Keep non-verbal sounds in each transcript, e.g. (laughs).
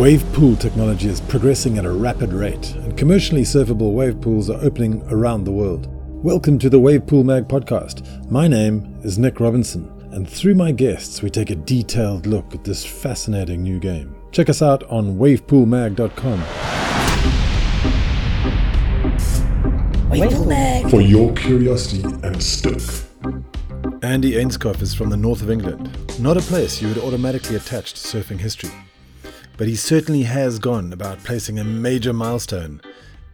Wave pool technology is progressing at a rapid rate, and commercially surfable wave pools are opening around the world. Welcome to the Wave Pool Mag podcast. My name is Nick Robinson, and through my guests, we take a detailed look at this fascinating new game. Check us out on wavepoolmag.com. Wavepool Mag. for your curiosity and stoke. Andy Ainscough is from the north of England, not a place you would automatically attach to surfing history. But he certainly has gone about placing a major milestone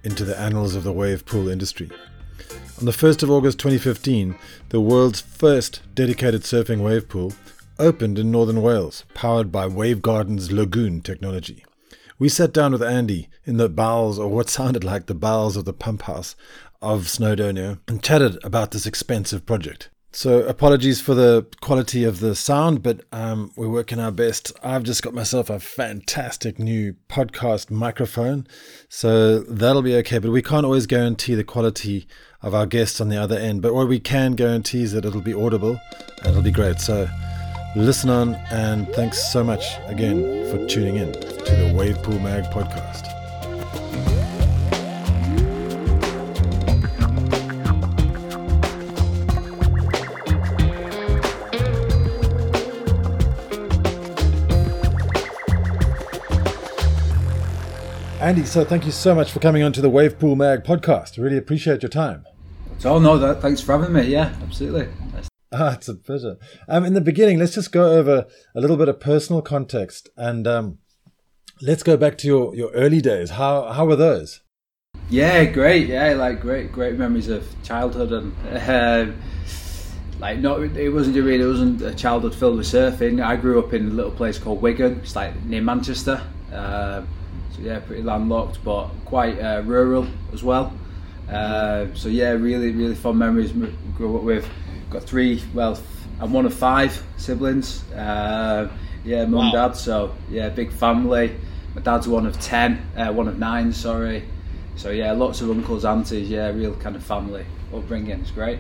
into the annals of the wave pool industry. On the 1st of August 2015, the world's first dedicated surfing wave pool opened in northern Wales, powered by Wavegarden's Lagoon technology. We sat down with Andy in the bowels, or what sounded like the bowels of the pump house of Snowdonia, and chatted about this expensive project. So, apologies for the quality of the sound, but um, we're working our best. I've just got myself a fantastic new podcast microphone, so that'll be okay. But we can't always guarantee the quality of our guests on the other end. But what we can guarantee is that it'll be audible and it'll be great. So, listen on, and thanks so much again for tuning in to the Wave Pool Mag podcast. Andy, so thank you so much for coming on to the Wavepool Mag podcast. Really appreciate your time. So no, that, thanks for having me. Yeah, absolutely. (laughs) Ah, it's a pleasure. Um, in the beginning, let's just go over a little bit of personal context, and um, let's go back to your, your early days. How how were those? yeah, great. Yeah, like great, great memories of childhood and uh, like not. It wasn't really. It wasn't a childhood filled with surfing. I grew up in a little place called Wigan. It's like near Manchester. Uh, so yeah, pretty landlocked, but quite uh, rural as well. Uh, so yeah, really, really fun memories. M- Grew up with. Got three. Well, I'm one of five siblings. Uh, yeah, mum, dad. So yeah, big family. My dad's one of ten. Uh, one of nine. Sorry. So yeah, lots of uncles, aunties. Yeah, real kind of family upbringing. It's great.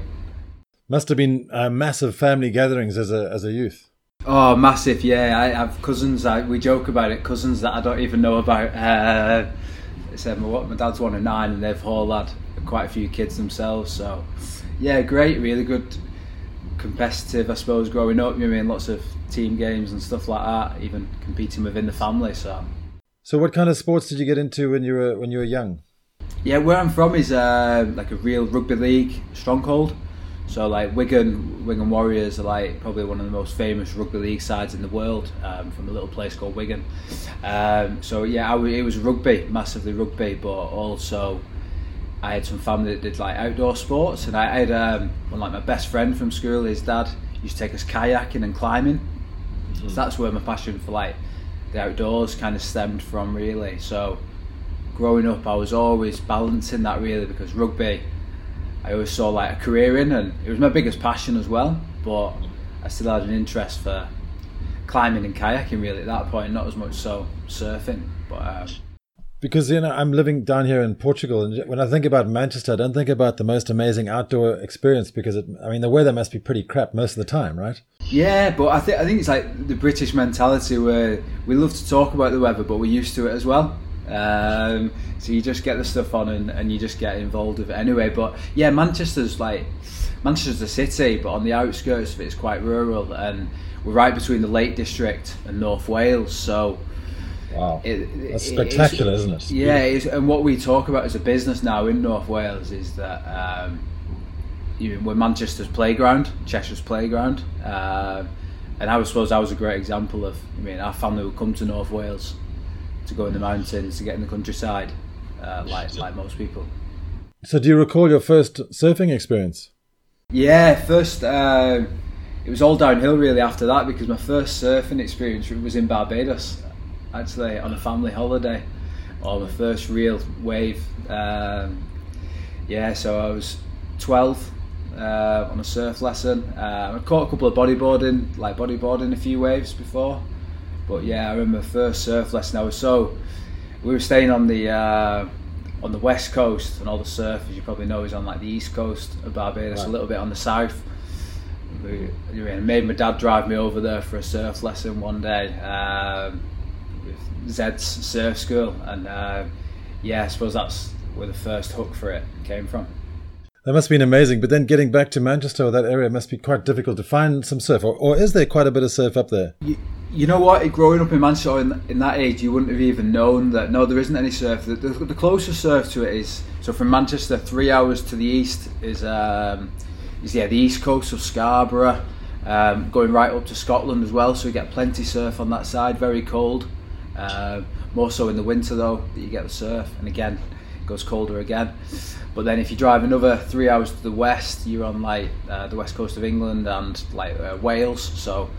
Must have been uh, massive family gatherings as a as a youth. Oh, massive! Yeah, I have cousins. I, we joke about it. Cousins that I don't even know about. Uh, so my, my dad's one of nine, and they've all had quite a few kids themselves. So, yeah, great. Really good, competitive. I suppose growing up, you mean lots of team games and stuff like that. Even competing within the family. So, So, what kind of sports did you get into when you were when you were young? Yeah, where I'm from is uh, like a real rugby league stronghold. So like Wigan, Wigan Warriors are like probably one of the most famous rugby league sides in the world um, from a little place called Wigan. Um, so yeah, I it was rugby, massively rugby, but also I had some family that did like outdoor sports, and I, I had um, one like my best friend from school. His dad used to take us kayaking and climbing. So that's where my passion for like the outdoors kind of stemmed from, really. So growing up, I was always balancing that really because rugby, I always saw like a career in, and it was my biggest passion as well. But I still had an interest for climbing and kayaking really at that point, not as much so surfing. But um, Because you know I'm living down here in Portugal, and when I think about Manchester, I don't think about the most amazing outdoor experience because it, I mean the weather must be pretty crap most of the time, right? yeah, but I think I think it's like the British mentality where we love to talk about the weather, but we're used to it as well. Um, so you just get the stuff on and, and you just get involved with it anyway. But yeah, Manchester's like Manchester's a city, but on the outskirts of it, it's quite rural, and we're right between the Lake District and North Wales. So Wow, it, that's it- spectacular, isn't it? Yeah, and what we talk about as a business now in North Wales is that um, you we're Manchester's playground, Cheshire's playground, um and I suppose I was a great example of. I mean, our family would come to North Wales to go in the mountains, to get in the countryside, uh, like like most people. So, do you recall your first surfing experience? Yeah, first uh, it was all downhill really after that because my first surfing experience was in Barbados, actually on a family holiday, or my first real wave. Um, yeah, so I was twelve uh, on a surf lesson. Uh, I caught a couple of bodyboarding, like bodyboarding a few waves before, but yeah, I remember first surf lesson. I was so we were staying on the uh, on the west coast, and all the surf, as you probably know, is on like the east coast of Barbados, a little bit on the south. We, we made my dad drive me over there for a surf lesson one day. Um, with Zed's surf school, and uh, yeah, I suppose that's where the first hook for it came from. That must have been amazing. But then getting back to Manchester or that area must be quite difficult to find some surf. Or, or is there quite a bit of surf up there? You, you know what? Growing up in Manchester in, in that age, you wouldn't have even known that. No, there isn't any surf. The, the, the closest surf to it is so from Manchester, three hours to the east is um, is yeah the east coast of Scarborough, um, going right up to Scotland as well. So you get plenty surf on that side. Very cold. Uh, more so in the winter though that you get the surf, and again it goes colder again. But then if you drive another three hours to the west, you're on like uh, the west coast of England and like uh, Wales, so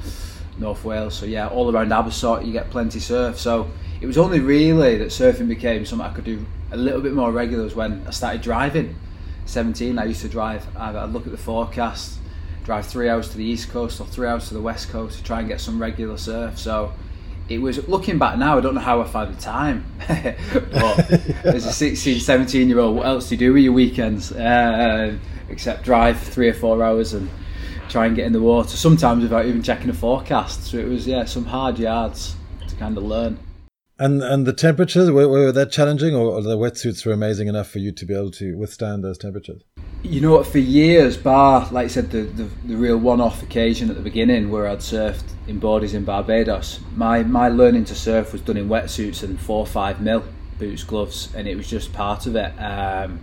North Wales. So yeah, all around Abersoch you get plenty surf. So it was only really that surfing became something I could do a little bit more regular was when I started driving. 17, I used to drive. I'd look at the forecast, drive three hours to the east coast or three hours to the west coast to try and get some regular surf. So it was looking back now. I don't know how I found the time, (laughs) but as a 16, 17 year old, what else do you do with your weekends uh, except drive three or four hours and try and get in the water? Sometimes without even checking the forecast. So it was yeah, some hard yards to kind of learn. And and the temperatures were, were that challenging, or, or the wetsuits were amazing enough for you to be able to withstand those temperatures? You know what? For years, bar like I said, the, the, the real one-off occasion at the beginning where I'd surfed in boardies in Barbados. My my learning to surf was done in wetsuits and four five mil boots, gloves, and it was just part of it. Um,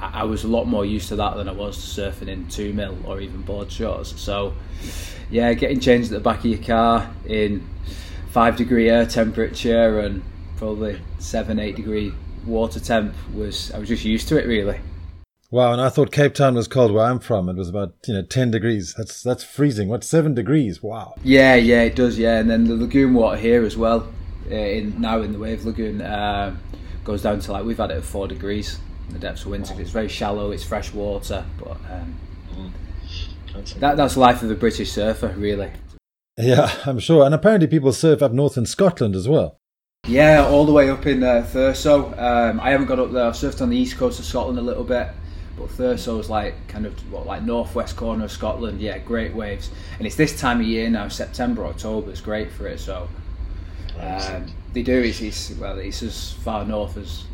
I, I was a lot more used to that than I was to surfing in two mil or even board shorts. So, yeah, getting changed at the back of your car in five degree air temperature and probably seven, eight degree water temp was I was just used to it really. Wow, and I thought Cape Town was cold where I'm from. It was about you know ten degrees. That's that's freezing. What seven degrees? Wow. Yeah, yeah, it does. Yeah, and then the lagoon water here as well. Uh, in now in the Wave Lagoon uh, goes down to like we've had it at four degrees. In the depths of winter. It's very shallow. It's fresh water, but um, mm. that that's life of a British surfer, really. Yeah, I'm sure. And apparently, people surf up north in Scotland as well. Yeah, all the way up in uh, Thurso. Um, I haven't got up there. I've surfed on the east coast of Scotland a little bit, but Thurso is like kind of what like northwest corner of Scotland. Yeah, great waves, and it's this time of year now, September, October. It's great for it. So um, they do. It's, it's well, it's as far north as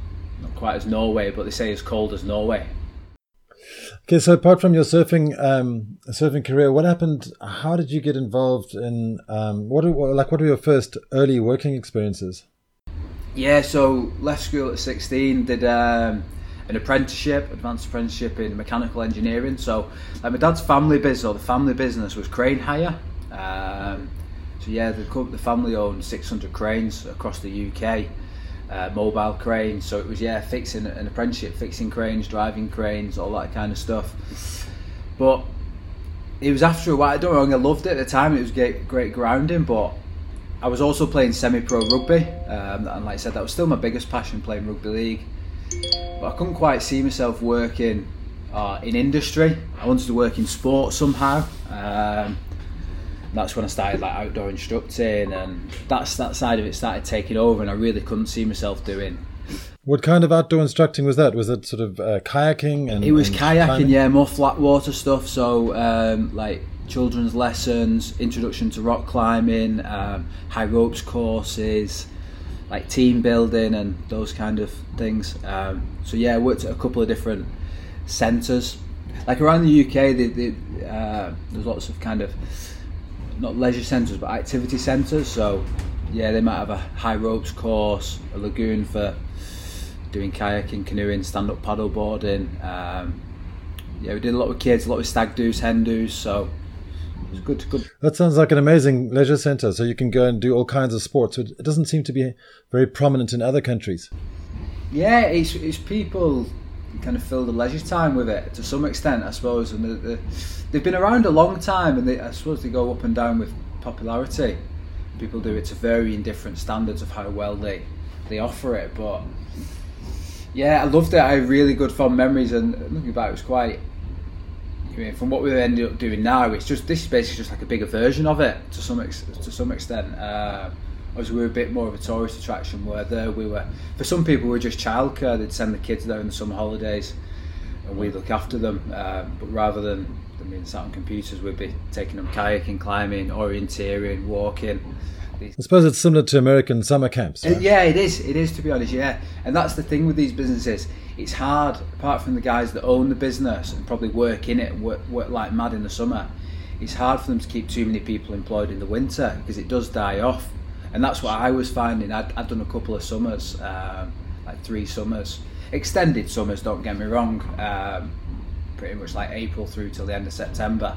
not quite as Norway, but they say as cold as Norway. Okay, so apart from your surfing um, surfing career, what happened? How did you get involved in um, what? Like, what were your first early working experiences? Yeah, so left school at sixteen, did um, an apprenticeship, advanced apprenticeship in mechanical engineering. So, like my dad's family business, or the family business was crane hire. Um, so yeah, the, the family owned 600 cranes across the UK uh, mobile cranes. So it was yeah, fixing an apprenticeship, fixing cranes, driving cranes, all that kind of stuff. But it was after a while. I don't know. I loved it at the time. It was great, great grounding, but I was also playing semi-pro rugby, um, and like I said, that was still my biggest passion, playing rugby league. But I couldn't quite see myself working uh, in industry. I wanted to work in sport somehow. Um, that's when I started like outdoor instructing, and that's that side of it started taking over, and I really couldn't see myself doing. What kind of outdoor instructing was that? Was it sort of uh, kayaking? And it was and kayaking, climbing? yeah, more flat water stuff. So um, like children's lessons, introduction to rock climbing, um, high ropes courses, like team building and those kind of things. Um, so yeah, I worked at a couple of different centres. Like around the UK, they, they, uh, there's lots of kind of not leisure centres but activity centres. So yeah, they might have a high ropes course, a lagoon for doing kayaking, canoeing, stand up paddle boarding. Um, yeah, we did a lot with kids, a lot with stag doos, hen doos. So it was good, good. That sounds like an amazing leisure centre. So you can go and do all kinds of sports. It doesn't seem to be very prominent in other countries. Yeah, it's, it's people kind of fill the leisure time with it to some extent, I suppose. And the, the, they've been around a long time, and they, I suppose they go up and down with popularity. People do it to varying different standards of how well they they offer it. But yeah, I loved it. I had really good fond memories, and looking back, it was quite. I mean, from what we ended up doing now, it's just this is basically just like a bigger version of it to some ex- to some extent. Uh, obviously we were a bit more of a tourist attraction where there we were for some people we were just childcare they'd send the kids there in the summer holidays and we look after them um, but rather than them being sat on computers we'd be taking them kayaking climbing orienteering walking I suppose it's similar to American summer camps. Uh, Right? Yeah, it is. It is to be honest. Yeah, and that's the thing with these businesses. It's hard, apart from the guys that own the business and probably work in it, work, work like mad in the summer. It's hard for them to keep too many people employed in the winter because it does die off, and that's what I was finding. I'd, I'd done a couple of summers, um, like three summers, extended summers. Don't get me wrong, um, pretty much like April through till the end of September,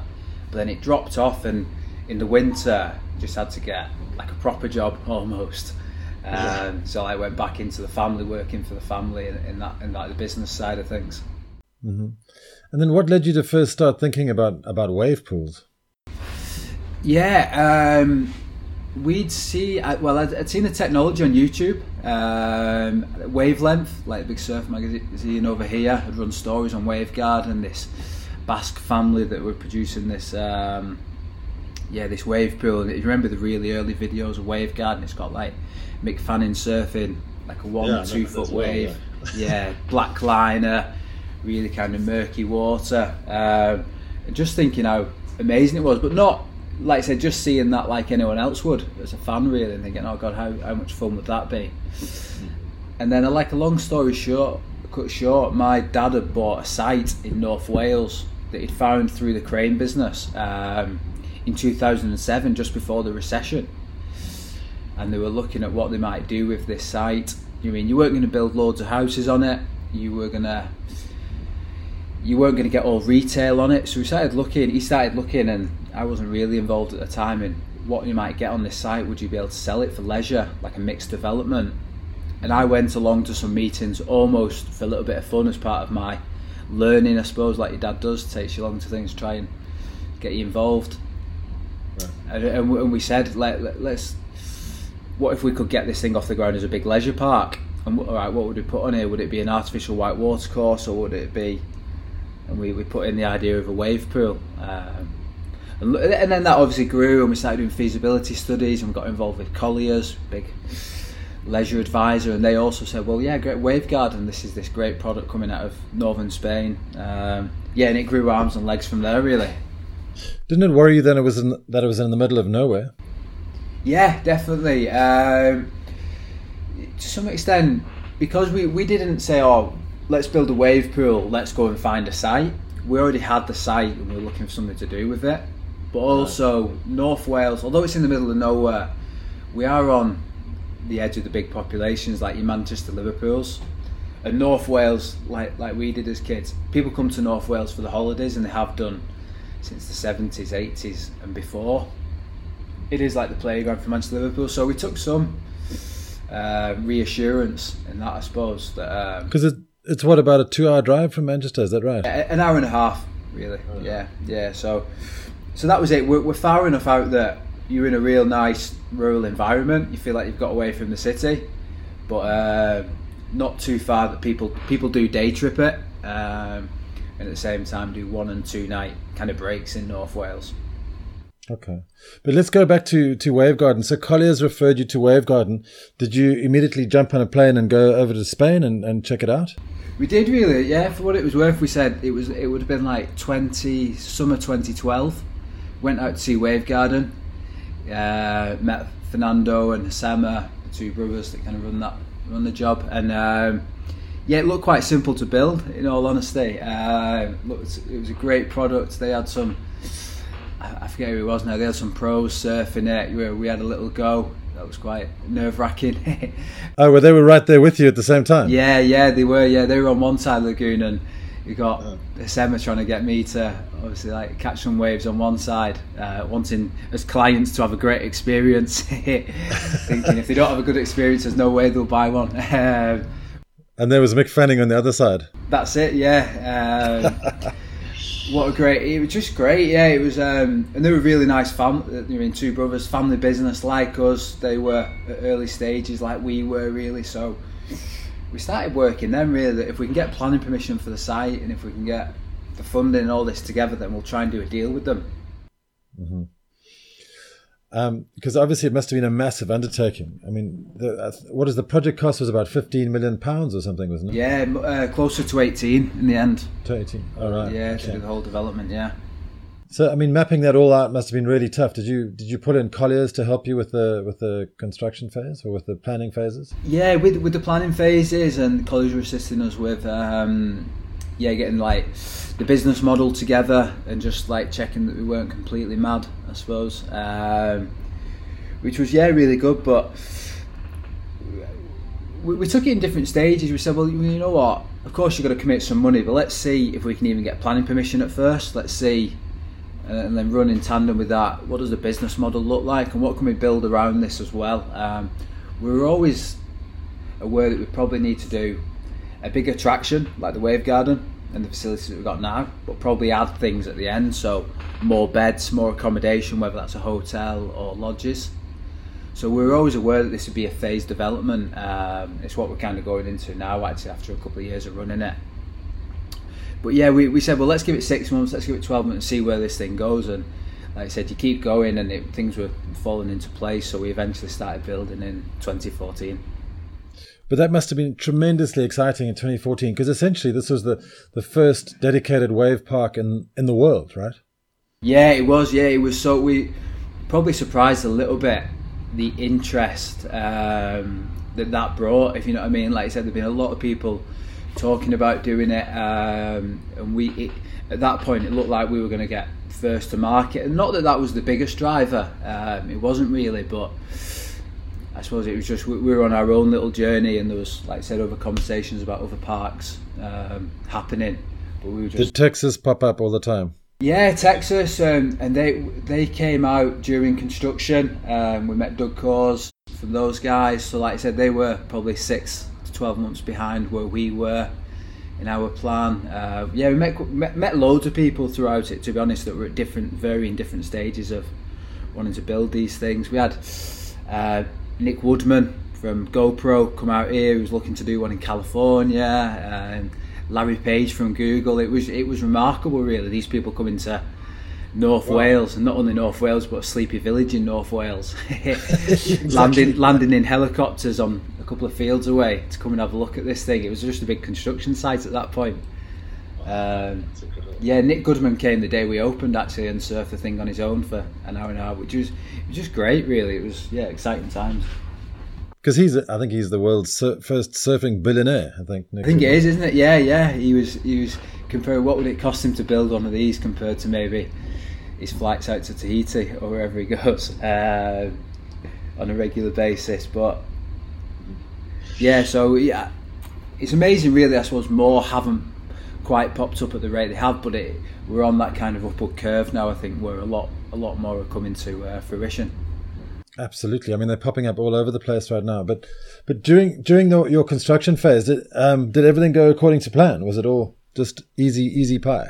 but then it dropped off, and in the winter, just had to get like a proper job (laughs) almost. Um, so I went back into the family, working for the family in, in that in that the business side of things. And then what led you to first start thinking about, about wave pools? Yeah, um, we'd see. Well, I'd, I'd seen the technology on YouTube. Um, Wavelength, like a big surf magazine over here, had run stories on Wavegarden and this Basque family that were producing this. Um, yeah, this wave pool. And you remember the really early videos of Wavegarden, and it's got like Mick Fanning surfing like a one Yeah, or two foot those well, wave. yeah, black liner, really kind of murky water. Um, just thinking how amazing it was, but not like I said, just seeing that like anyone else would as a fan, really, and thinking, oh god, how, how much fun would that be? And then, like a long story short, cut short, my dad had bought a site in North Wales that he'd found through the crane business um, in 2007, just before the recession. And they were looking at what they might do with this site. You mean you weren't going to build loads of houses on it? You were to you weren't going to get all retail on it. So we started looking. He started looking, and I wasn't really involved at the time in what you might get on this site. Would you be able to sell it for leisure, like a mixed development? And I went along to some meetings almost for a little bit of fun as part of my learning, I suppose, like your dad does, takes you along to things, try and get you involved. And, and we- and we said, let, let, let's, what if we could get this thing off the ground as a big leisure park? And all right, what would we put on here? Would it be an artificial white water course, or would it be? And we, we put in the idea of a wave pool. Um, and, and then that obviously grew, and we started doing feasibility studies, and we got involved with Colliers, big leisure advisor, and they also said, well, yeah, great Wavegarden, and this is this great product coming out of northern Spain. Um, yeah, and it grew arms and legs from there, really. Didn't it worry you then it was in, that it was in the middle of nowhere? Yeah, definitely. Um, to some extent, because we, we didn't say, oh, let's build a wave pool, let's go and find a site. We already had the site and we were looking for something to do with it. But also, North Wales, although it's in the middle of nowhere, we are on the edge of the big populations like your Manchester, Liverpools. And North Wales, like like we did as kids, people come to North Wales for the holidays and they have done since the 70s, 80s, and before it is like the playground for Manchester Liverpool. So we took some uh, reassurance in that, I suppose. That um, Because it, it's what, about a two hour drive from Manchester, is that right? an hour and a half, really. Yeah, yeah. So, so that was it. We're, we're far enough out that you're in a real nice rural environment. You feel like you've got away from the city, but uh, not too far that people people do day trip it, um, and at the same time do one and two night kind of breaks in North Wales. Okay. But let's go back to, to Wavegarden. So Colliers referred you to Wavegarden. Did you immediately jump on a plane and go over to Spain and, and check it out? We did really, yeah. For what it was worth, we said it was it would have been like twenty summer twenty twelve. Went out to see Wavegarden. Uh, met Fernando and Sama, the two brothers that kind of run that run the job, and um, yeah, it looked quite simple to build. In all honesty, uh, looked, it was a great product. They had some. I forget who it was now. They had some pros surfing it. We- We had a little go. That was quite nerve wracking. (laughs) Oh, well, they were right there with you at the same time. Yeah, yeah, they were. Yeah, they were on one side of the lagoon, and you got Sema trying to get me to obviously like catch some waves on one side, uh, wanting as clients to have a great experience. (laughs) Thinking if they don't have a good experience, there's no way they'll buy one. Um, And there was Mick Fanning on the other side. that's it. Yeah. Um, what a great! It was just great. Yeah, it was, um, and they were really nice family. I mean, two brothers, family business like us. They were at early stages, like we were, really. So we started working then. Really, that if we can get planning permission for the site, and if we can get the funding and all this together, then we'll try and do a deal with them. Because obviously it must have been a massive undertaking. I mean, the, uh, what is the project cost was about 15 million pounds or something, wasn't it? Yeah, uh, closer to eighteen in the end. To 18. All right. Yeah, to do the whole development. Yeah. So, I mean, mapping that all out must have been really tough. Did you did you put in colliers to help you with the with the construction phase or with the planning phases? Yeah, with with the planning phases, and colliers were assisting us with, um, yeah, getting like the business model together and just like checking that we weren't completely mad, I suppose. Um, which was yeah really good, but we, we took it in different stages. We said, well, you know what? Of course, you've got to commit some money, but let's see if we can even get planning permission at first. Let's see and then run in tandem with that. What does the business model look like, and what can we build around this as well? Um, we were always aware that we probably need to do a big attraction like the Wavegarden and the facilities that we've got now, but probably add things at the end. So more beds, more accommodation, whether that's a hotel or lodges. So we were always aware that this would be a phased development. Um, it's what we're kind of going into now, actually, after a couple of years of running it but yeah, we, we said, well, let's give it six months, let's give it 12 months and see where this thing goes. And like I said, you keep going and it, things were falling into place. So we eventually started building in 2014. But that must have been tremendously exciting in 2014 because essentially this was the, the first dedicated wave park in, in the world, right? Yeah, it was. Yeah, it was. So we probably surprised a little bit the interest um, that that brought, if you know what I mean. Like I said, there've been a lot of people talking about doing it, um, and we it, at that point it looked like we were going to get first to market, and not that that was the biggest driver. Um, it wasn't really, but I suppose it was just we were on our own little journey, and there was, like I said, other conversations about other parks um, happening. But we were just did Texas pop up all the time? Yeah, Texas, um, and they they came out during construction. Um, we met Doug Coors from those guys. So, like I said, they were probably six to 12 months behind where we were in our plan. Uh, yeah, we met, met, met loads of people throughout it. To be honest, that were at different, varying different stages of wanting to build these things. We had uh, Nick Woodman from GoPro come out here. He was looking to do one in California. And Larry Page from Google. It was it was remarkable, really. These people coming to North wow. Wales, and not only North Wales, but Sleepy Village in North Wales, (laughs) (laughs) exactly. landing landing in helicopters on a couple of fields away to come and have a look at this thing. It was just a big construction site at that point. Um, yeah, Nick Woodman came the day we opened actually and surfed the thing on his own for an hour and a half, which was, was just great. Really, it was yeah, exciting times. Because he's, I think he's the world's sur- first surfing billionaire. I think. Nick I think Goodman. it is, isn't it? Yeah, yeah. He was, he was comparing what would it cost him to build one of these compared to maybe his flights out to Tahiti or wherever he (laughs) goes uh, on a regular basis. But yeah, so yeah, it's amazing. Really, I suppose more haven't quite popped up at the rate they have, but it, we're on that kind of upward curve now. I think where a lot, a lot more are coming to uh, fruition. Absolutely. I mean, they're popping up all over the place right now. But, but during during the, your construction phase, did, um, did everything go according to plan? Was it all just easy, easy pie?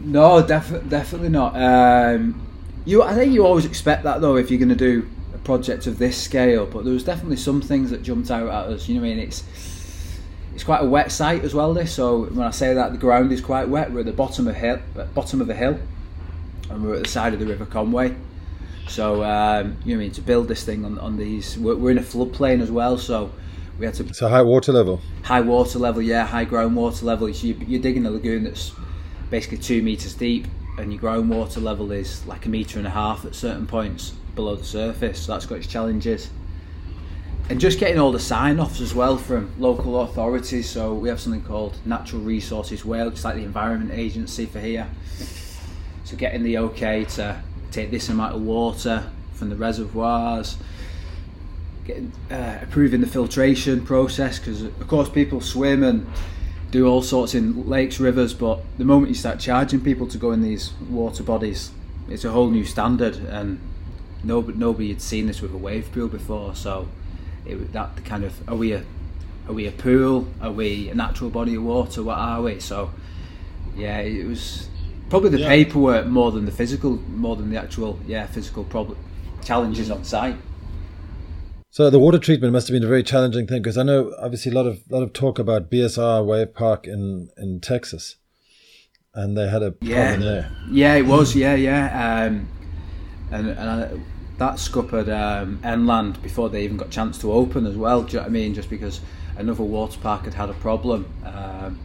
No, def- definitely not. Um, you, I think you always expect that though if you're going to do a project of this scale. But there was definitely some things that jumped out at us. You know, what I mean, it's it's quite a wet site as well. This, so when I say that the ground is quite wet, we're at the bottom of a hill, bottom of a hill, and we're at the side of the River Conway. So um, you know, I mean, to build this thing on, on these, we're, we're in a floodplain as well. So we had to. So high water level. High water level, yeah, high groundwater level. So you're digging a lagoon that's basically two meters deep, and your groundwater level is like a meter and a half at certain points below the surface. So that's got its challenges. And just getting all the sign offs as well from local authorities. So we have something called Natural Resources Wales, it's like the Environment Agency for here. So getting the okay to take this amount of water from the reservoirs, getting, uh, approving the filtration process because of course people swim and do all sorts in lakes, rivers, but the moment you start charging people to go in these water bodies, it's a whole new standard, and nobody nobody had seen this with a wave pool before. So, it, that kind of are we a are we a pool? Are we a natural body of water? What are we? So, yeah, it was probably the yeah. paperwork more than the physical, more than the actual yeah physical problem challenges on site. So the water treatment must have been a very challenging thing because I know obviously a lot of lot of talk about BSR Wave Park in in Texas, and they had a problem yeah. there. Yeah, it was. Yeah, yeah, um, and and I, that scuppered um, NLand before they even got a chance to open as well. Do you know what I mean? Just because another water park had had a problem. Um,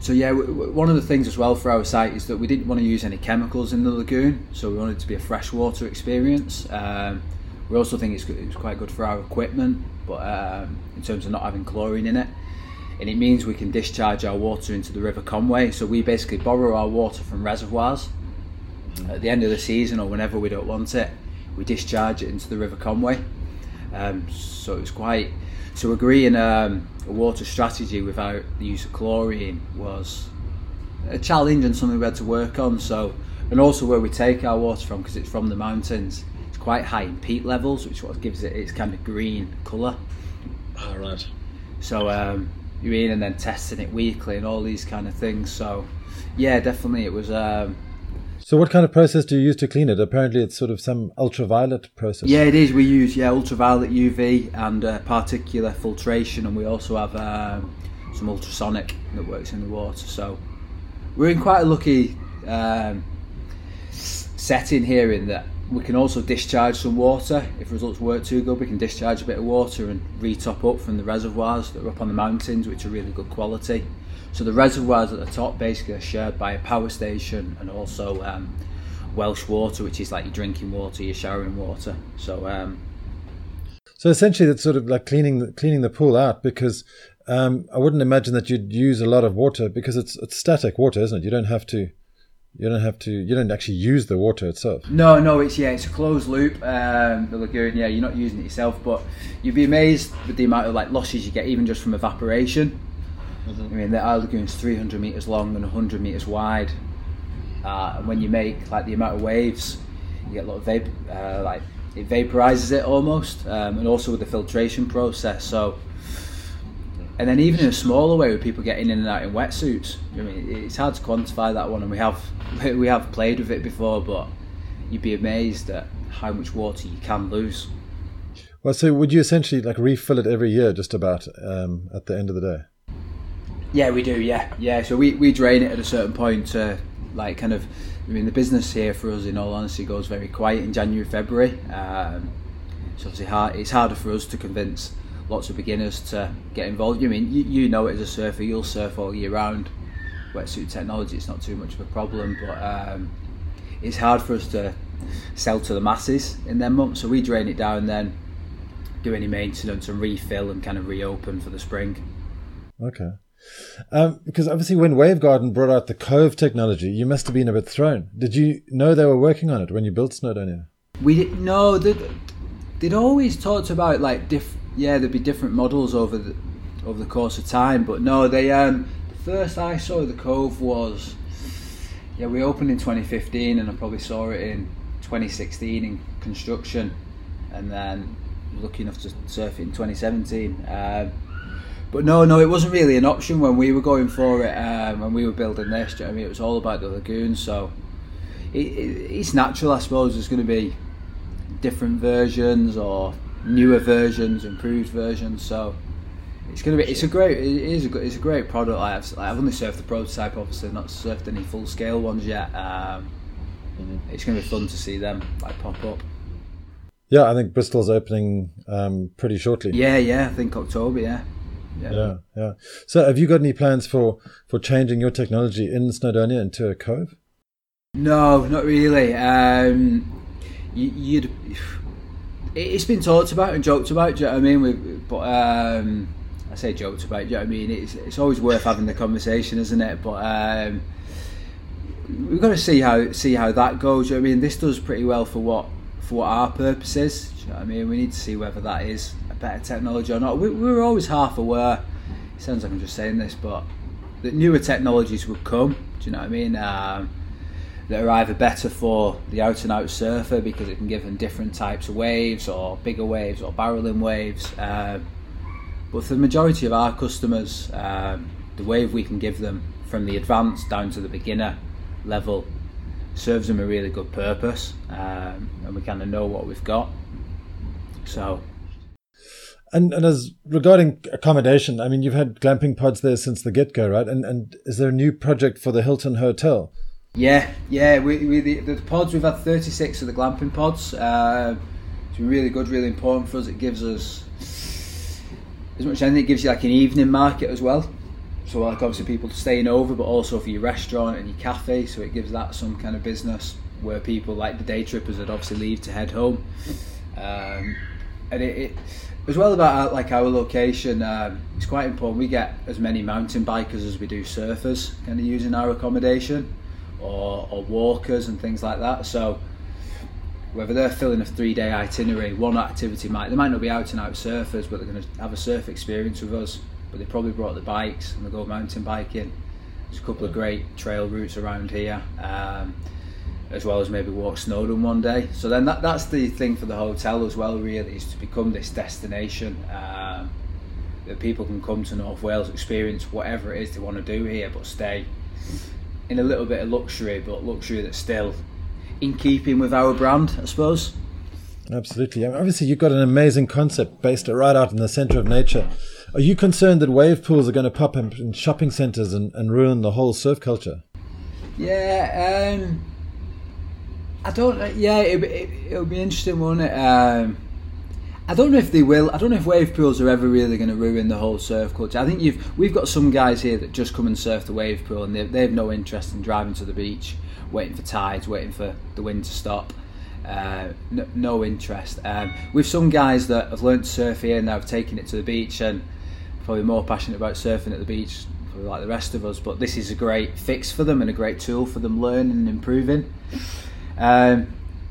So yeah, w- w- one of the things as well for our site is that we didn't want to use any chemicals in the lagoon, so we wanted it to be a freshwater experience. Um, we also think it's, it's quite good for our equipment, but um, in terms of not having chlorine in it, and it means we can discharge our water into the River Conway. So we basically borrow our water from reservoirs at the end of the season or whenever we don't want it, we discharge it into the River Conway. Um, so it's quite so agreeing um, a water strategy without the use of chlorine was a challenge and something we had to work on. So and also where we take our water from because it's from the mountains, it's quite high in peat levels, which what gives it its kind of green colour. All right. So um, you mean and then testing it weekly and all these kind of things. So yeah, definitely it was. Um, So, what kind of process do you use to clean it? Apparently, it's sort of some ultraviolet process. Yeah, it is. We use yeah ultraviolet UV and uh, particular filtration, and we also have um, some ultrasonic that works in the water. So we're in quite a lucky um, setting here in that we can also discharge some water if results weren't too good. We can discharge a bit of water and re-top up from the reservoirs that are up on the mountains, which are really good quality. So the reservoirs at the top basically are shared by a power station and also um, Welsh water, which is like your drinking water, your showering water. So um, So essentially, that's sort of like cleaning the, cleaning the pool out because um, I wouldn't imagine that you'd use a lot of water because it's it's static water, isn't it? You don't have to. You don't have to. You don't actually use the water itself. No, no, it's yeah, it's a closed loop. Um, the lagoon, yeah, you're not using it yourself, but you'd be amazed with the amount of like losses you get even just from evaporation. I mean, the our lagoon's 300 meters long and 100 meters wide, uh, and when you make like the amount of waves, you get a lot of vapor, uh, like it vaporizes it almost, um, and also with the filtration process. So, and then even in a smaller way, with people getting in and out in wetsuits, I mean, it's hard to quantify that one, and we have (laughs) we have played with it before, but you'd be amazed at how much water you can lose. Well, so would you essentially like refill it every year, just about um, at the end of the day? Yeah, we do. Yeah, yeah. So we, we drain it at a certain point to like kind of. I mean, the business here for us, in all honesty, goes very quiet in January, February. Um, it's obviously hard. It's harder for us to convince lots of beginners to get involved. I mean, you, you know it as a surfer, you'll surf all year round. Wetsuit technology, it's not too much of a problem, but um, it's hard for us to sell to the masses in them months. So we drain it down, then do any maintenance and refill and kind of reopen for the spring. Okay. Um, because obviously, when Wavegarden brought out the Cove technology, you must have been a bit thrown. Did you know they were working on it when you built Snowdonia? We didn't know they'd, they'd always talked about like diff. Yeah, there'd be different models over the over the course of time, but no, they um the first I saw the Cove was yeah we opened in 2015 and I probably saw it in 2016 in construction, and then lucky enough to surf it in 2017. Um, but no, no, it wasn't really an option when we were going for it. Um, when we were building this, you know I mean, it was all about the lagoon. So it, it, it's natural, I suppose. There's going to be different versions or newer versions, improved versions. So it's going to be. It's a great. It is a. It's a great product. I've, like I've only surfed the prototype, obviously, not surfed any full scale ones yet. Um, It's going to be fun to see them like pop up. Yeah, I think Bristol's opening um, pretty shortly. Yeah, yeah. I think October. Yeah. Yeah, yeah. So, have you got any plans for for changing your technology in Snowdonia into a Cove? No, not really. Um, you, you'd. it- It's been talked about and joked about. Do you know what I mean? With, but um, I say joked about. Do you know what I mean? It's it's always worth having the conversation, isn't it? But um, we've got to see how see how that goes. do you know what I mean, this does pretty well for what for what our purpose is. Do you know what I mean? We need to see whether that is better technology or not. We, we were always half aware. It sounds like I'm just saying this, but that newer technologies would come. Do you know what I mean? Um, that are either better for the out and out surfer because it can give them different types of waves or bigger waves or barreling waves. Um, but for the majority of our customers, um, the wave we can give them from the advanced down to the beginner level serves them a really good purpose, um, and we kind of know what we've got. So And and as regarding accommodation, I mean, you've had glamping pods there since the get go, right? And and is there a new project for the Hilton Hotel? Yeah, yeah. We, we the, the pods we've had thirty six of the glamping pods. Uh, it's really good, really important for us. It gives us as much as anything. It gives you like an evening market as well. so like obviously people staying over, but also for your restaurant and your cafe. So it gives that some kind of business where people like the day trippers would obviously leave to head home. Um, and it, it as well about our, like our location, um, it's quite important. We get as many mountain bikers as we do surfers, kind of using our accommodation, or, or walkers and things like that. So whether they're filling a three-day itinerary, one activity might they might not be out and out surfers, but they're going to have a surf experience with us. But they probably brought the bikes and they go mountain biking. There's a couple of great trail routes around here. Um, as well as maybe walk Snowdon one day. So then that, that's the thing for the hotel as well, really, is to become this destination um, that people can come to North Wales, experience whatever it is they want to do here, but stay in a little bit of luxury, but luxury that's still in keeping with our brand, I suppose. Absolutely. Obviously, you've got an amazing concept based right out in the centre of nature. Are you concerned that wave pools are going to pop up in shopping centres and, and ruin the whole surf culture? Yeah, um, I don't. Yeah, it, it, it'll be interesting, won't it? Um, I don't know if they will. I don't know if wave pools are ever really going to ruin the whole surf culture. I think you've we've got some guys here that just come and surf the wave pool, and they, they have no interest in driving to the beach, waiting for tides, waiting for the wind to stop. Uh, no, no, interest. Um, with some guys that have learned to surf here and have taken it to the beach and probably more passionate about surfing at the beach, like the rest of us. But this is a great fix for them and a great tool for them learning and improving. Um,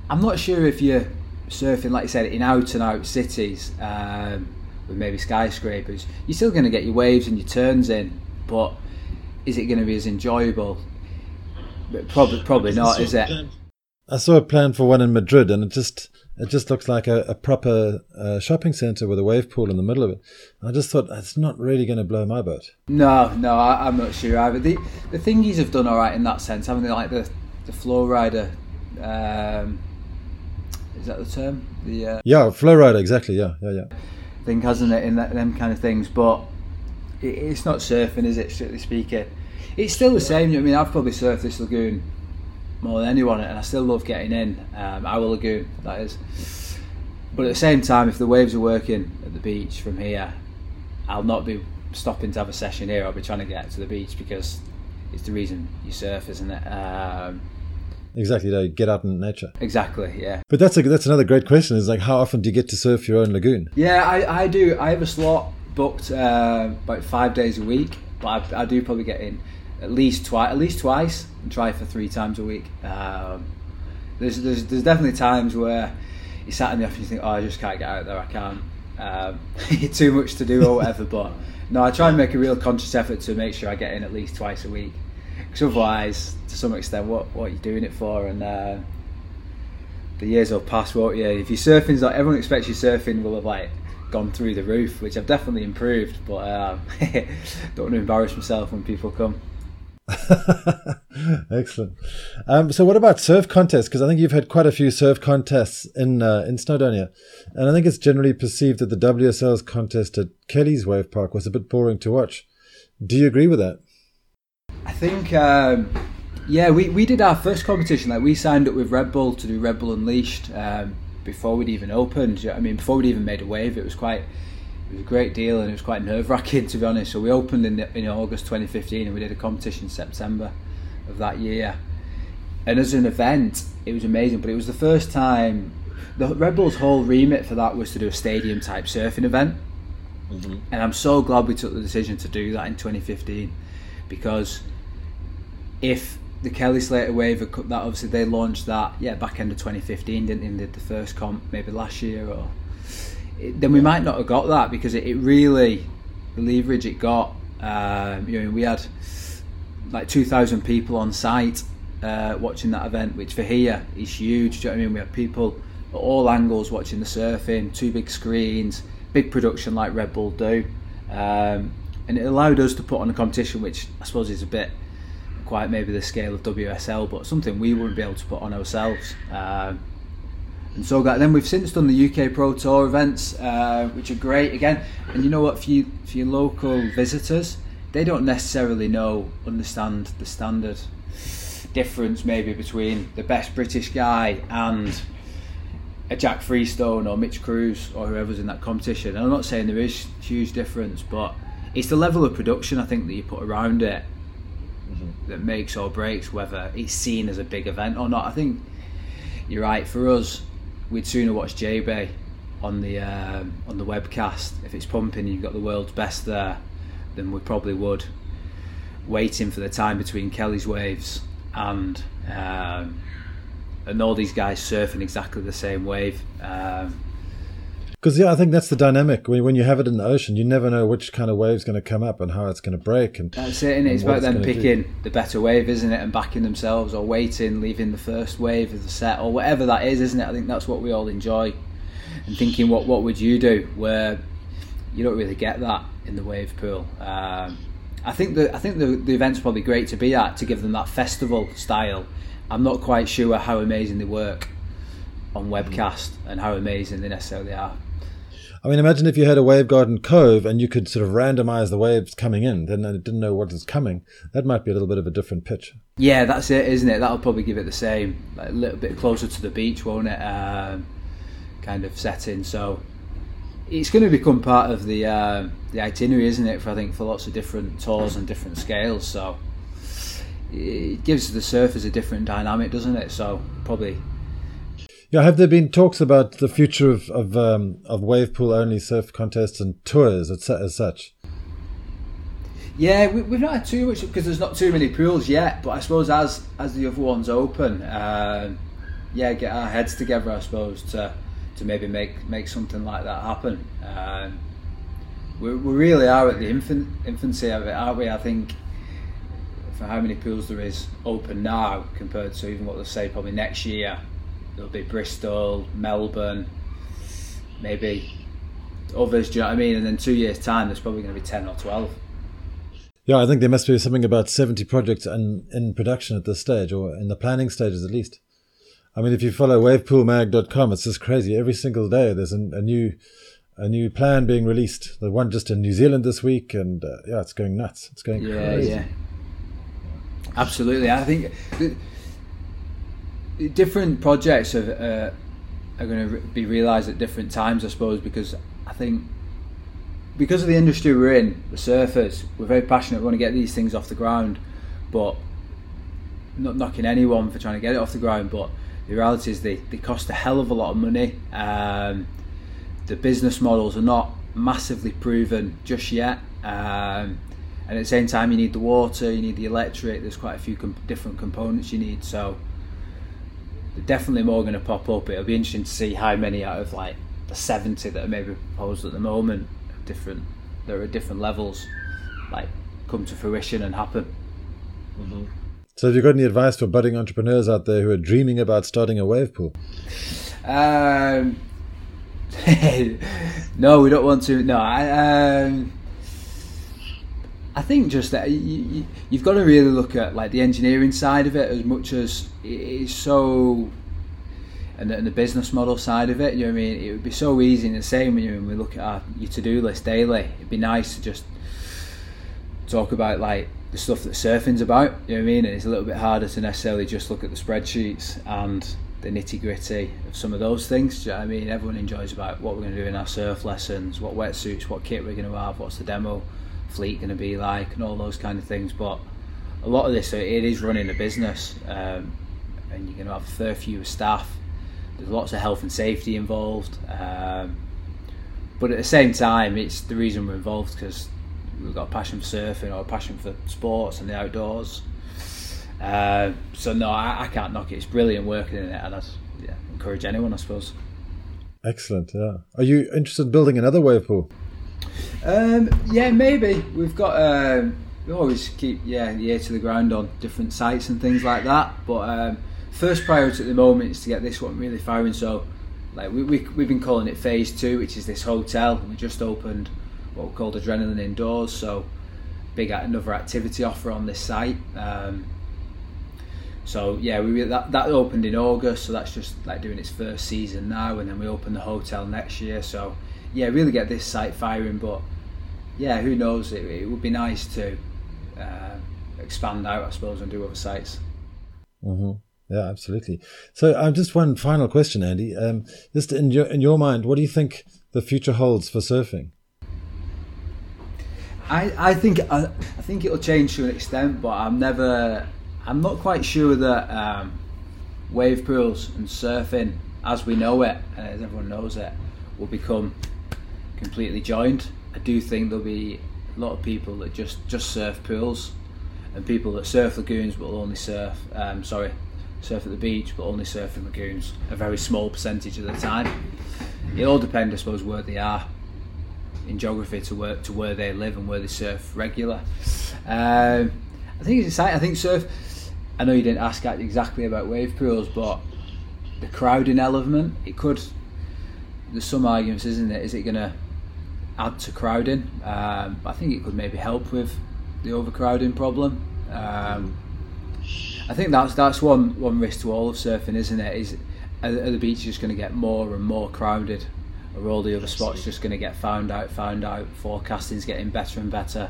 I'm not sure if you're surfing, like you said, in out and out cities um, with maybe skyscrapers. You're still going to get your waves and your turns in, but is it going to be as enjoyable? Probably, probably not, is it? I saw a plan for one in Madrid, and it just it just looks like a, a proper uh, shopping centre with a wave pool in the middle of it. I just thought it's not really going to blow my boat. No, no, I, am not sure either. The the thingies have done all right in that sense, haven't they? Like the the flow rider um, is that the term? The uh, yeah, flow rider, exactly. Yeah, yeah, yeah. Thing hasn't it in that, them kind of things, but it, it's not surfing, is it? Strictly speaking, it's still the same. I mean, I've probably surfed this lagoon more than anyone, and I still love getting in um, our lagoon. That is. But at the same time, if the waves are working at the beach from here, I'll not be stopping to have a session here. I'll be trying to get to the beach because it's the reason you surf, isn't it? Um, Exactly, to get out in nature. Exactly, yeah. But that's a, that's another great question. Is like how often do you get to surf your own lagoon? Yeah, I, I do. I have a slot booked uh, about five days a week, but I, I, do probably get in at least twice, at least twice, and try for three times a week. Um, there's, there's there's definitely times where you sat in the office and you think, oh, I just can't get out there. I can't. Um, (laughs) too much to do or whatever. but no, I try and make a real conscious effort to make sure I get in at least twice a week because otherwise, to some extent, what what are you doing it for? And uh, the years will pass, won't you? If your surfing's like everyone expects your surfing will have like gone through the roof, which I've definitely improved, but um, (laughs) don't want to embarrass myself when people come. (laughs) Excellent. Um, so, what about surf contests? Because I think you've had quite a few surf contests in uh, in Snowdonia, and I think it's generally perceived that the WSL's contest at Kelly's Wave Park was a bit boring to watch. Do you agree with that? I think, um, yeah, we, we did our first competition. Like we signed up with Red Bull to do Red Bull Unleashed um, before we'd even opened. I mean, before we'd even made a wave, it was quite it was a great deal and it was quite nerve wracking to be honest. So we opened in in August 2015 and we did a competition in September of that year. And as an event, it was amazing. But it was the first time. The Red Bull's whole remit for that was to do a stadium type surfing event. Mm-hmm. And I'm so glad we took the decision to do that in 2015 because if the Kelly Slater wave that obviously they launched that yeah back end of 2015 didn't they? Did the first comp maybe last year or then we might not have got that because it, it really the leverage it got um, you know we had like 2,000 people on site uh, watching that event which for here is huge do you know what I mean? We had people at all angles watching the surfing two big screens big production like Red Bull do um, and it allowed us to put on a competition which I suppose is a bit quite maybe the scale of WSL, but something we wouldn't be able to put on ourselves. Um, and so then we've since done the UK Pro Tour events, uh, which are great again. And you know what, for you, for your local visitors, they don't necessarily know, understand the standard difference maybe between the best British guy and a Jack Freestone or Mitch Crews or whoever's in that competition. And I'm not saying there is huge difference, but it's the level of production I think that you put around it that makes or breaks whether it's seen as a big event or not. I think you're right. For us, we'd sooner watch J Bay on the um, on the webcast if it's pumping. and You've got the world's best there, than we probably would waiting for the time between Kelly's waves and um, and all these guys surfing exactly the same wave. Um, because yeah, I think that's the dynamic. When when you have it in the ocean, you never know which kind of wave's going to come up and how it's going to break. And that's it. And it's about them picking do. the better wave, isn't it, and backing themselves or waiting, leaving the first wave of the set or whatever that is, isn't it? I think that's what we all enjoy. And thinking, what what would you do? Where you don't really get that in the wave pool. Um, I think the I think the the event's probably great to be at to give them that festival style. I'm not quite sure how amazing they work on webcast and how amazing they necessarily are I mean, imagine if you had a Wavegarden Cove and you could sort of randomize the waves coming in, then it didn't know what was coming. That might be a little bit of a different pitch. Yeah, that's it, isn't it? That'll probably give it the same, like a little bit closer to the beach, won't it? Um, kind of setting. So it's going to become part of the uh, the itinerary, isn't it? For I think for lots of different tours and different scales. So it gives the surfers a different dynamic, doesn't it? So probably yeah, have there been talks about the future of of, um, of wave pool only surf contests and tours as, as such? Yeah, we, have not had too much because there's not too many pools yet. But I suppose as as the other ones open, uh, yeah, get our heads together. I suppose to to maybe make make something like that happen. Uh, we, we really are at the infant, infancy of it, aren't we? I think for how many pools there is open now compared to even what they'll say probably next year there'll be Bristol, Melbourne, maybe others. Do you know what I mean? And then two years' time, there's probably going to be ten or twelve. Yeah, I think there must be something about seventy projects in, in production at this stage, or in the planning stages at least. I mean, if you follow wavepoolmag.com, it's just crazy. Every single day, there's a, a new a new plan being released. The one just in New Zealand this week, and uh, yeah, it's going nuts. It's going yeah, crazy. Yeah, absolutely. I think different projects are, uh, are going to be realised at different times, I suppose, because I think because of the industry we're in, the surfers, we're very passionate. We want to get these things off the ground, but not knocking anyone for trying to get it off the ground. But the reality is they, they cost a hell of a lot of money. Um, the business models are not massively proven just yet. Um, and at the same time, you need the water, you need the electric. There's quite a few com- different components you need. So definitely more going to pop up. It'll be interesting to see how many out of like the 70 that are maybe proposed at the moment, different, there are different levels, like come to fruition and happen. Mm-hmm. So, have you got any advice for budding entrepreneurs out there who are dreaming about starting a wave pool? Um, (laughs) no, we don't want to. No, I. Um, I think just that you, have got to really look at like the engineering side of it as much as it is so, and the, and the business model side of it. You know what I mean? It would be so easy and the same when, you, when we look at our, your to do list daily. It'd be nice to just talk about like the stuff that surfing's about. You know what I mean? And it's a little bit harder to necessarily just look at the spreadsheets and the nitty gritty of some of those things. You know I mean? Everyone enjoys about what we're going to do in our surf lessons, what wetsuits, what kit we're going to have, what's the demo fleet going to be like, and all those kind of things. But a lot of this, it is running a business, um, and you're going to have a fair few staff. There's lots of health and safety involved, um, but at the same time, it's the reason we're involved because we've got a passion for surfing or a passion for sports and the outdoors. Uh, so no, I, I, can't knock it. It's brilliant working in it, and I yeah, encourage anyone, I suppose. Excellent. Yeah. Are you interested in building another wave pool? Um, yeah, maybe we've got. Um, we always keep yeah the ear to the ground on different sites and things like that. But um, first priority at the moment is to get this one really firing. So, like we, we we've been calling it Phase Two, which is this hotel. We just opened what we called Adrenaline Indoors. So, big another activity offer on this site. Um, so yeah, we that that opened in August. So that's just like doing its first season now, and then we open the hotel next year. So yeah, really get this site firing. But yeah, who knows? It, it would be nice to uh, expand out, I suppose, and do other sites. Mm-hmm. Yeah, absolutely. So, um, just one final question, Andy. Um, just in your in your mind, what do you think the future holds for surfing? I, I think I, I think it'll change to an extent, but I'm never. I'm not quite sure that um, wave pools and surfing, as we know it, and as everyone knows it, will become completely joined. I do think there'll be a lot of people that just just surf pools, and people that surf lagoons will only surf. Um, sorry, surf at the beach, but only surf in lagoons. A very small percentage of the time. It all depends, I suppose, where they are in geography to where to where they live and where they surf regular. Um, I think it's exciting. I think surf. I know you didn't ask exactly about wave pools, but the crowding element it could. There's some arguments, isn't it? Is it going to add to crowding? Um, I think it could maybe help with the overcrowding problem. Um, I think that's that's one one risk to all of surfing, isn't it? Is are, are the beaches just going to get more and more crowded? Are all the other spots just going to get found out, found out? Forecasting's getting better and better.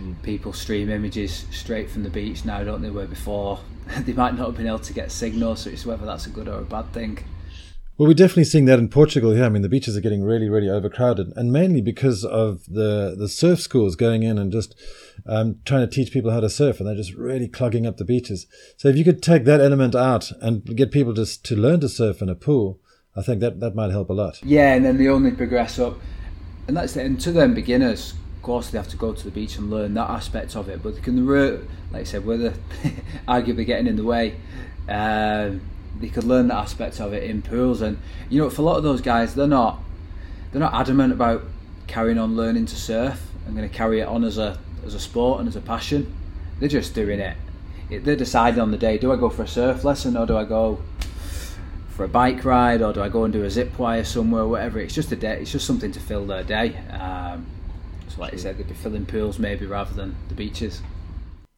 Mm. People stream images straight from the beach now, don't they? Where before (laughs) they might not have been able to get signal, so it's whether that's a good or a bad thing. Well, we're definitely seeing that in Portugal here. I mean, the beaches are getting really, really overcrowded, and mainly because of the the surf schools going in and just um, trying to teach people how to surf, and they're just really clogging up the beaches. So, if you could take that element out and get people just to learn to surf in a pool, I think that that might help a lot. Yeah, and then they only progress up, and that's it. And to them beginners, of course, they have to go to the beach and learn that aspect of it. But they can, like I said, where they're (laughs) arguably getting in the way. Um, they could learn that aspect of it in pools. And you know, for a lot of those guys, they're not they're not adamant about carrying on learning to surf and going to carry it on as a as a sport and as a passion. They're just doing it. They're deciding on the day: do I go for a surf lesson or do I go for a bike ride or do I go and do a zip wire somewhere, whatever. It's just a day. It's just something to fill their day. Um, so, like you said, they'd be filling pools maybe rather than the beaches.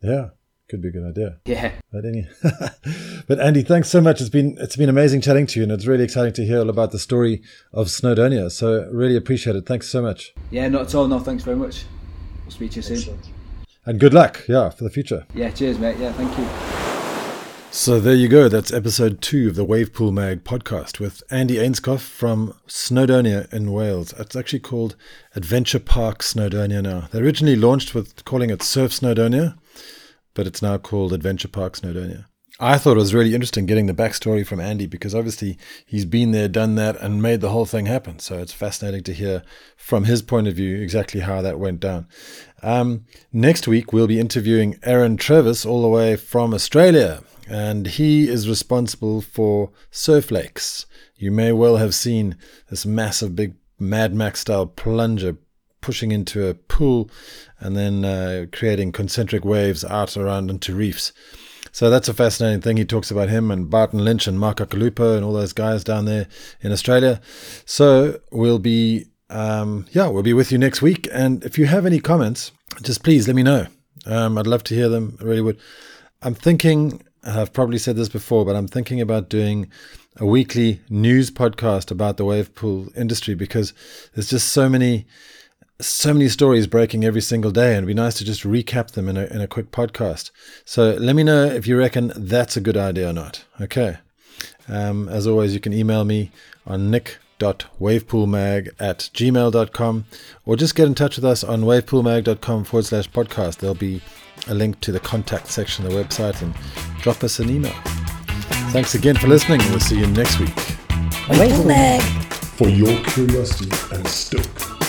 Yeah, could be a good idea. Yeah. But, any, (laughs) but Andy, thanks so much. It's been it's been amazing chatting to you, and it's really exciting to hear all about the story of Snowdonia. So really appreciate it. Thanks so much. Yeah, not at all. No, thanks very much. We'll speak to you soon. Excellent. And good luck, yeah, for the future. Yeah, cheers, mate. Yeah, thank you. So there you go. That's episode two of the Wavepool Mag podcast with Andy Ainscough from Snowdonia in Wales. It's actually called Adventure Parc Snowdonia now. They originally launched with calling it Surf Snowdonia, but it's now called Adventure Parc Snowdonia. I thought it was really interesting getting the backstory from Andy because obviously he's been there, done that, and made the whole thing happen. So it's fascinating to hear from his point of view exactly how that went down. Um, next week, we'll be interviewing Aaron Trevis all the way from Australia, and he is responsible for Surf Lakes. You may well have seen this massive, big Mad Max style plunger pushing into a pool and then uh, creating concentric waves out around into reefs. So that's a fascinating thing. He talks about him and Barton Lynch and Mark Occhilupo and all those guys down there in Australia. So we'll be, um, yeah, we'll be with you next week. And if you have any comments, just please let me know. Um, I'd love to hear them. I really would. I'm thinking, I've probably said this before, but I'm thinking about doing a weekly news podcast about the wave pool industry because there's just so many so many stories breaking every single day, and it'd be nice to just recap them in a, in a quick podcast. So let me know if you reckon that's a good idea or not. Okay. Um, as always, you can email me on nick.wavepoolmag at gmail.com or just get in touch with us on wavepoolmag.com forward slash podcast. There'll be a link to the contact section of the website and drop us an email. Thanks again for listening. We'll see you next week. Wavepool Mag. For your curiosity and stoke.